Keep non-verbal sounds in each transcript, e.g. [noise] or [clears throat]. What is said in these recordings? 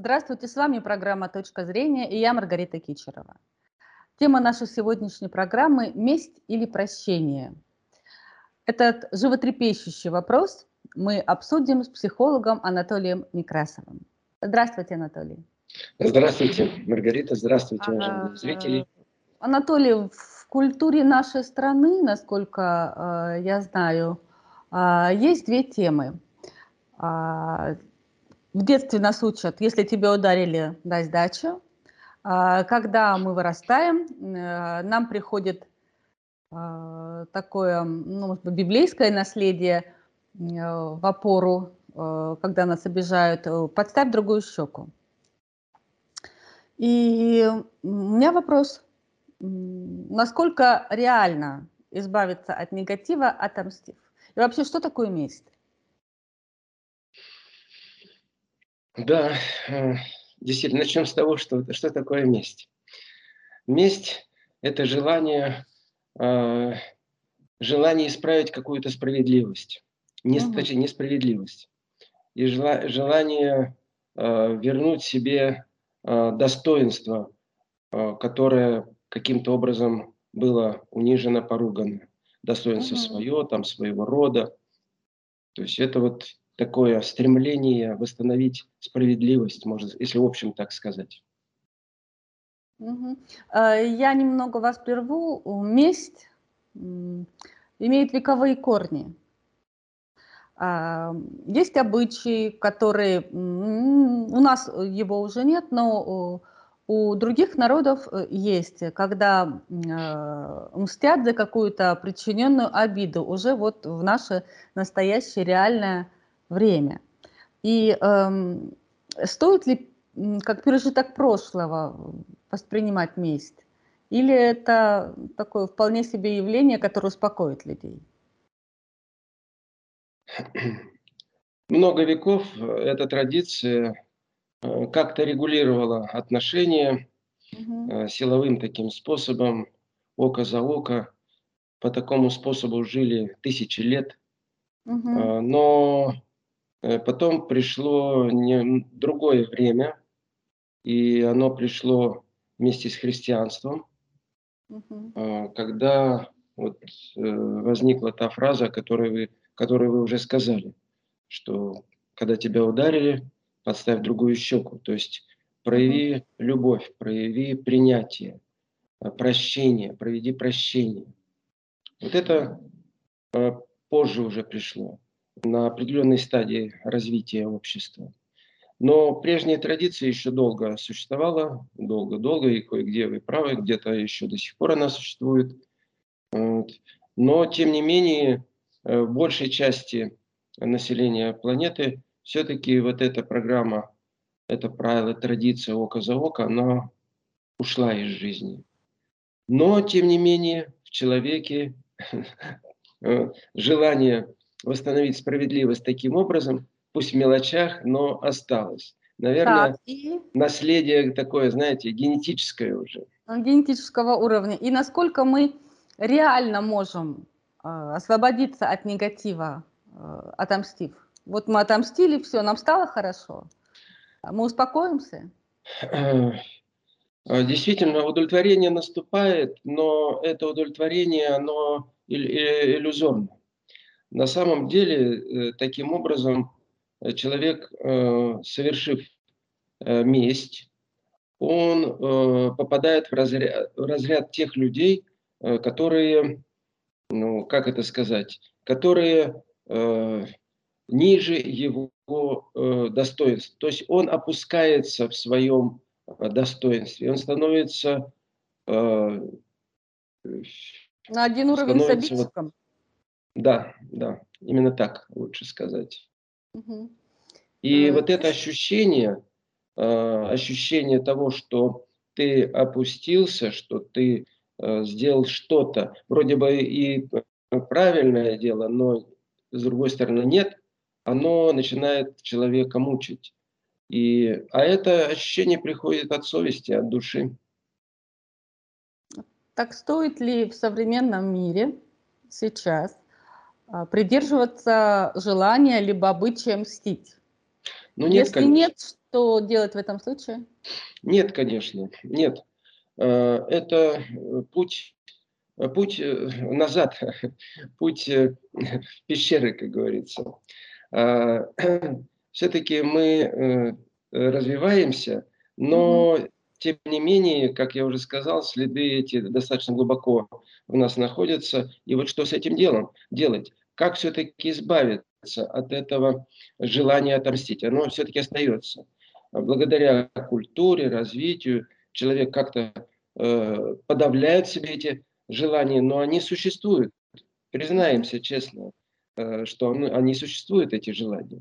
Здравствуйте, с вами программа «Точка зрения» и я Маргарита Кичерова. Тема нашей сегодняшней программы – «Месть или прощение?». Этот животрепещущий вопрос мы обсудим с психологом Анатолием Некрасовым. Здравствуйте, Анатолий. Здравствуйте, Маргарита. Здравствуйте, уважаемые зрители. Анатолий, в культуре нашей страны, насколько э, я знаю, э, есть две темы. В детстве нас учат, если тебя ударили, дай сдачу. А, когда мы вырастаем, э, нам приходит а, такое, ну, может быть, библейское наследие э, в опору, э, когда нас обижают, подставь другую щеку. И у меня вопрос, насколько реально избавиться от негатива, отомстив? И вообще, что такое месть? Да, э, действительно, начнем с того, что, что такое месть. Месть – это желание, э, желание исправить какую-то справедливость, не, угу. точнее, несправедливость. И желание э, вернуть себе достоинство, которое каким-то образом было унижено, поругано. Достоинство угу. свое, там, своего рода. То есть это вот такое стремление восстановить справедливость, можно, если в общем так сказать. Угу. Я немного вас прерву. Месть имеет вековые корни. А, есть обычаи, которые у нас его уже нет, но у других народов э, есть, когда э, мстят за какую-то причиненную обиду уже вот в наше настоящее реальное время. И эм, стоит ли как пережиток прошлого воспринимать месть? Или это такое вполне себе явление, которое успокоит людей? Много веков эта традиция э, как-то регулировала отношения угу. силовым таким способом, око за око. По такому способу жили тысячи лет. Угу. Но потом пришло не, другое время, и оно пришло вместе с христианством, угу. когда вот, э, возникла та фраза, которую вы, которую вы уже сказали, что когда тебя ударили, подставь другую щеку. То есть прояви любовь, прояви принятие, прощение, проведи прощение. Вот это позже уже пришло на определенной стадии развития общества. Но прежняя традиция еще долго существовала, долго-долго, и кое-где вы правы, где-то еще до сих пор она существует. Но, тем не менее, э, в большей части населения планеты все-таки вот эта программа, это правило, традиция око за око, она ушла из жизни. Но, тем не менее, в человеке [laughs] э, желание восстановить справедливость таким образом, пусть в мелочах, но осталось. Наверное, так, и... наследие такое, знаете, генетическое уже. Генетического уровня. И насколько мы реально можем э, освободиться от негатива, э, отомстив? Вот мы отомстили, все, нам стало хорошо. Мы успокоимся? Э, действительно, удовлетворение наступает, но это удовлетворение, оно иллюзорно. На самом деле, э, таким образом, э, человек, э, совершив месть, он попадает в разряд, в разряд тех людей, которые, ну, как это сказать, которые ниже его достоинства. То есть он опускается в своем достоинстве, он становится на один уровень с обидчиком. Вот, да, да, именно так лучше сказать. Угу. И а, вот это ощущение, а, ощущение того, что ты опустился, что ты а, сделал что-то, вроде бы и правильное дело, но с другой стороны нет, оно начинает человека мучить. И, а это ощущение приходит от совести, от души. Так стоит ли в современном мире сейчас придерживаться желания либо обычая мстить? Ну, нет, Если конечно. нет, что делать в этом случае? Нет, конечно, нет. Э, это путь, путь э, назад, [laughs] путь э, в [laughs] пещеры, как говорится. [clears throat] Все-таки мы развиваемся, но тем не менее, как я уже сказал, следы эти достаточно глубоко в нас находятся. И вот что с этим делом делать? Как все-таки избавиться от этого желания отомстить? Оно все-таки остается. Благодаря культуре, развитию человек как-то э, подавляет себе эти желания, но они существуют. Признаемся честно, э, что они существуют, эти желания.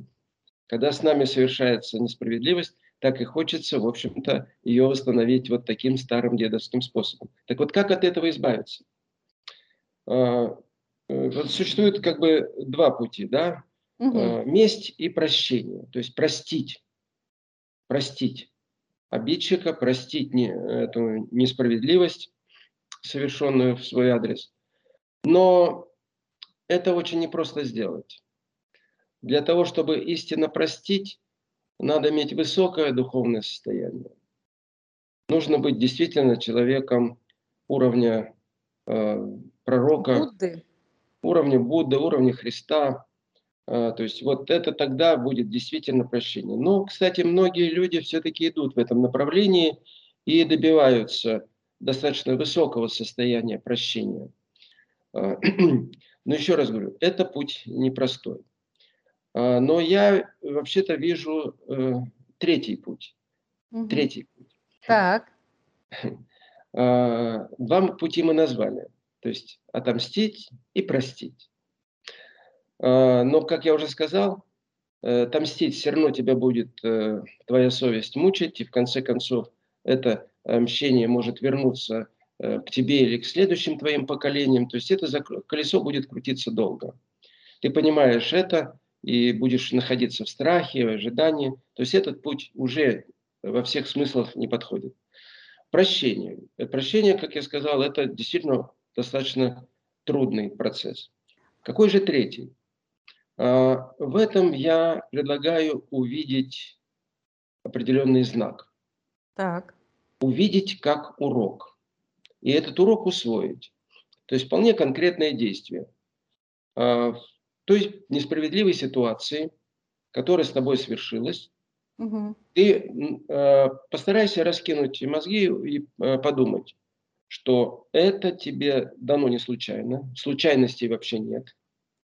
Когда с нами совершается несправедливость, так и хочется, в общем-то, ее восстановить вот таким старым дедовским способом. Так вот, как от этого избавиться? А, э, вот существует как бы два пути, да? Угу. Месть и прощение. То есть простить. Простить обидчика, простить не, эту несправедливость, совершенную в свой адрес. Но это очень непросто сделать. Для того, чтобы истинно простить, надо иметь высокое духовное состояние. Нужно быть действительно человеком уровня э, пророка, Будды. уровня Будды, уровня Христа. Э, то есть вот это тогда будет действительно прощение. Но, кстати, многие люди все-таки идут в этом направлении и добиваются достаточно высокого состояния прощения. Э, [clears throat] но еще раз говорю, это путь непростой. А, но я вообще-то вижу э, третий путь. Угу. Третий путь. Так. [laughs] А, два пути мы назвали. То есть отомстить и простить. А, но, как я уже сказал, э, отомстить все равно тебя будет э, твоя совесть мучить, и в конце концов это мщение может вернуться к тебе или к следующим твоим поколениям. То есть это колесо будет крутиться долго. Ты понимаешь это, и будешь находиться в страхе, в ожидании. То есть этот путь уже во всех смыслах не подходит. Прощение. Прощение, как я сказал, это действительно достаточно трудный процесс. Какой же третий? А, в этом я предлагаю увидеть определенный знак. Так. Увидеть как урок. И этот урок усвоить. То есть вполне конкретное действие. А, то есть несправедливой ситуации, которая с тобой свершилась, угу. ты э, постарайся раскинуть мозги и э, подумать, что это тебе дано не случайно, случайностей вообще нет.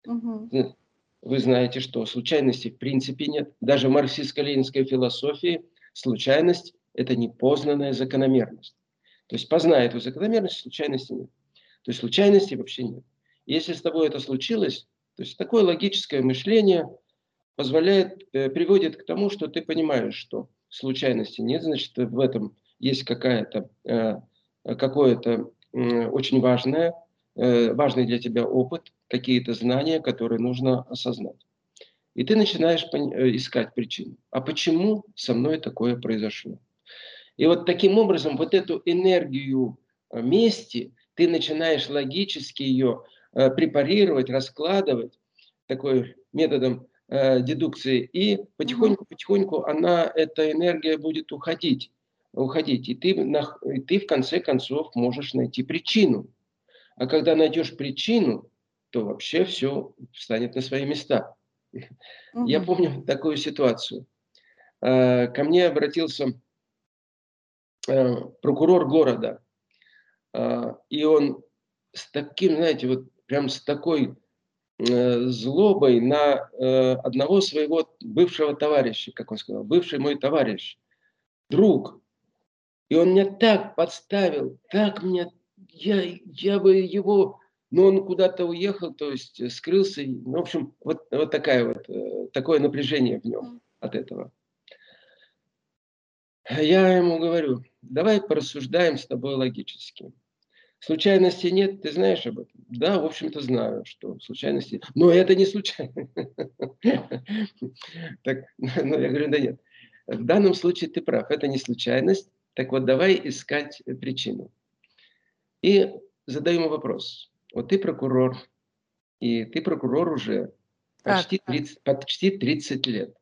Угу. Вы знаете, что случайностей в принципе нет. Даже в марксистско-ленинской философии случайность – это непознанная закономерность. То есть познай эту закономерность, случайности нет. То есть случайностей вообще нет. Если с тобой это случилось, то есть такое логическое мышление позволяет, э, приводит к тому, что ты понимаешь, что случайности нет, значит, в этом есть какая-то, э, какое-то очень важное, э, важный для тебя опыт, какие-то знания, которые нужно осознать. И ты начинаешь искать причину. А почему со мной такое произошло? И вот таким образом вот эту энергию мести ты начинаешь логически ее препарировать, раскладывать такой методом э, дедукции, и потихоньку-потихоньку она, эта энергия будет уходить, уходить, и ты, и ты в конце концов можешь найти причину. А когда найдешь причину, то вообще все встанет на свои места. Угу. Я помню такую ситуацию. Э, ко мне обратился э, прокурор города, э, и он с таким, знаете, вот прям с такой э, злобой на э, одного своего бывшего товарища, как он сказал, бывший мой товарищ, друг. И он меня так подставил, так мне, я, я бы его, но он куда-то уехал, то есть скрылся. Ну, в общем, вот, вот такая вот, э, такое напряжение в нем от этого. Я ему говорю, давай порассуждаем с тобой логически. Случайности нет, ты знаешь об этом? Да, в общем-то знаю, что случайности. Но это не случайно. [laughs] Так, [laughs] ну, я говорю, да нет. В данном случае ты прав, это не случайность. Так вот, давай искать причину. И задаем вопрос. Вот ты прокурор, и ты прокурор уже почти 30, почти 30 лет.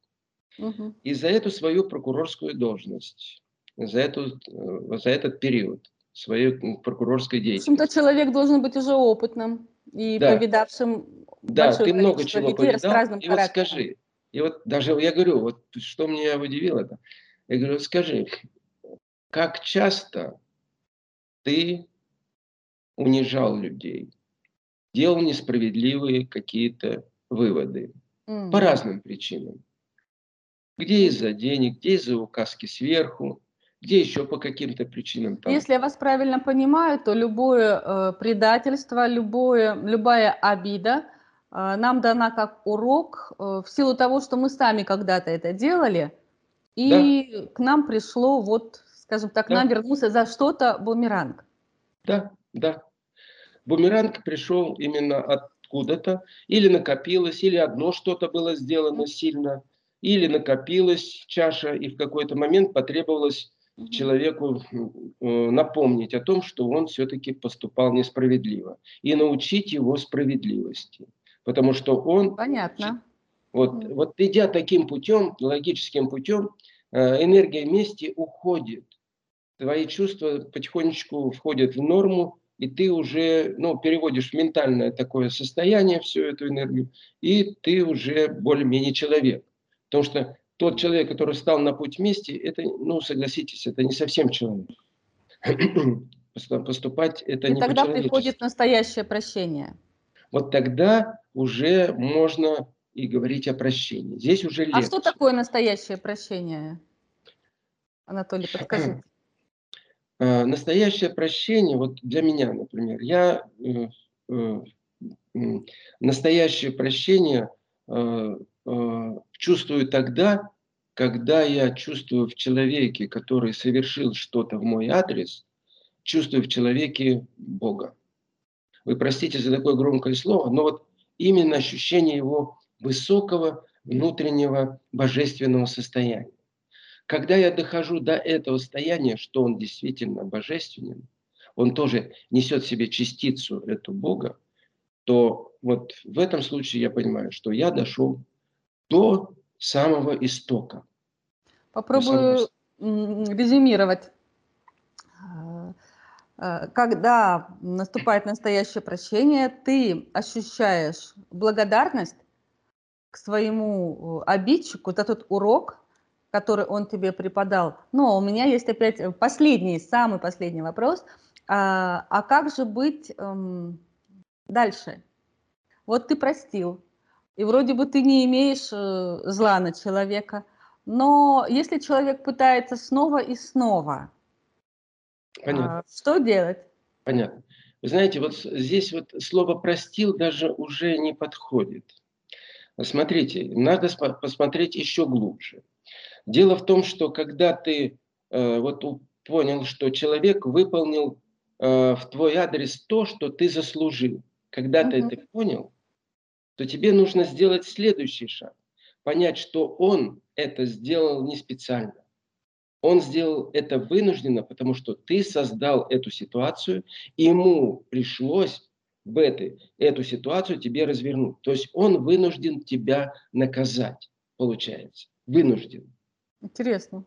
угу. и за эту свою прокурорскую должность, за, эту, э, за этот период своей прокурорской деятельности. В общем-то, человек должен быть уже опытным и да. повидавшим Да, ты много чего повидал. И вот скажи, и вот даже я говорю, вот что меня удивило, это, я говорю, скажи, как часто ты унижал людей, делал несправедливые какие-то выводы mm. по разным причинам. Где из-за денег, где из-за указки сверху, где еще по каким-то причинам. Там. Если я вас правильно понимаю, то любое э, предательство, любое, любая обида э, нам дана как урок э, в силу того, что мы сами когда-то это делали, и да. к нам пришло, вот, скажем так, да. нам вернулся за что-то бумеранг. Да, да. Бумеранг пришел именно откуда-то, или накопилось, или одно что-то было сделано сильно, или накопилась чаша, и в какой-то момент потребовалось человеку э, напомнить о том, что он все-таки поступал несправедливо, и научить его справедливости. Потому что он... Понятно. Вот, вот идя таким путем, логическим путем, э, энергия мести уходит. Твои чувства потихонечку входят в норму, и ты уже ну, переводишь в ментальное такое состояние всю эту энергию, и ты уже более-менее человек. Потому что тот человек, который стал на путь мести, это, ну, согласитесь, это не совсем человек. [clears throat] Поступать это И не тогда приходит настоящее прощение. Вот тогда уже можно и говорить о прощении. Здесь уже легче. А что такое настоящее прощение? Анатолий, подскажите. [clears throat] А, настоящее прощение, вот для меня, например, я э, э, настоящее прощение э, Э, чувствую тогда, когда я чувствую в человеке, который совершил что-то в мой адрес, чувствую в человеке Бога. Вы простите за такое громкое слово, но вот именно ощущение его высокого внутреннего божественного состояния. Когда я дохожу до этого состояния, что он действительно божественен, он тоже несет в себе частицу эту Бога, то вот в этом случае я понимаю, что я дошел до самого истока. Попробую самого... резюмировать. Э, э, когда наступает настоящее прощение, ты ощущаешь благодарность к своему э, обидчику за тот урок, который он тебе преподал. Но у меня есть опять последний, самый последний вопрос. А, а как же быть эм, дальше? Вот ты простил, и вроде бы ты не имеешь э, зла на человека, но если человек пытается снова и снова, Понятно. А, что делать? Понятно. Вы знаете, вот здесь вот слово «простил» даже уже не подходит. Смотрите, надо посмотреть еще глубже. Дело в том, что когда ты э, вот понял, что человек выполнил э, в твой адрес то, что ты заслужил, когда угу. ты это понял, то тебе нужно сделать следующий шаг. Понять, что он это сделал не специально. Он сделал это вынужденно, потому что ты создал эту ситуацию, и ему пришлось в этой, эту ситуацию тебе развернуть. То есть он вынужден тебя наказать, получается. Вынужден. Интересно.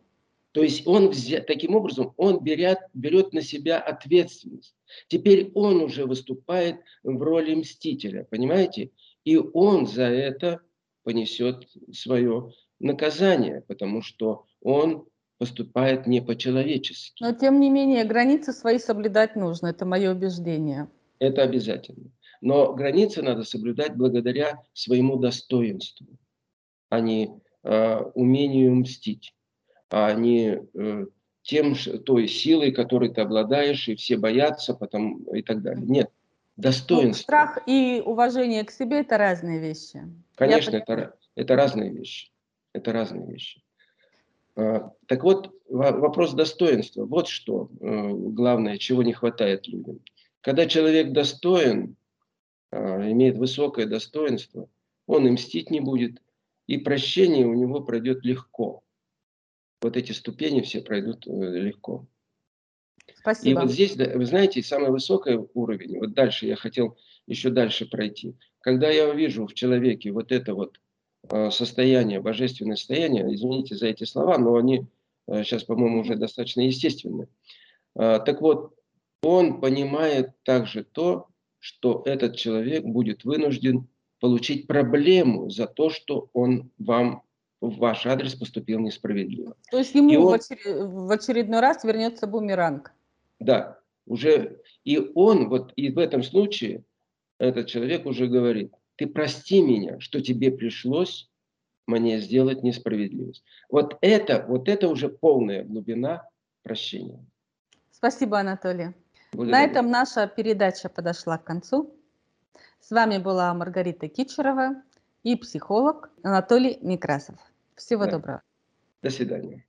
То есть он взя... таким образом он берет, берет на себя ответственность. Теперь он уже выступает в роли мстителя, понимаете? И он за это понесет свое наказание, потому что он поступает не по-человечески. Но тем не менее границы свои соблюдать нужно, это мое убеждение. Это обязательно. Но границы надо соблюдать благодаря своему достоинству, а не э, умению мстить, а не э, тем, той силой, которой ты обладаешь, и все боятся потом и так далее. Нет, достоинство. Ну, страх и уважение к себе – это разные вещи. Конечно, это, это разные вещи. Это разные вещи. А, так вот, вопрос достоинства. Вот что э, главное, чего не хватает людям. Когда человек достоин, а, имеет высокое достоинство, он и мстить не будет, и прощение у него пройдет легко. Вот эти ступени все пройдут э, легко. Спасибо. И вот здесь, вы знаете, самый высокий уровень, вот дальше я хотел еще дальше пройти. Когда я вижу в человеке вот это вот э, состояние, божественное состояние, извините за эти слова, но они сейчас, по-моему, уже достаточно естественны. Так вот, он понимает также то, что этот человек будет вынужден получить проблему за то, что он вам в ваш адрес поступил несправедливо. То есть ему он, в, очер... в очередной раз вернется бумеранг. Да, уже и он вот и в этом случае этот человек уже говорит, ты прости меня, что тебе пришлось мне сделать несправедливость. Вот это, вот это уже полная глубина прощения. Спасибо, Анатолий. Благодарю. На этом наша передача подошла к концу. С вами была Маргарита Кичерова и психолог Анатолий Некрасов. Всего да. доброго. До свидания.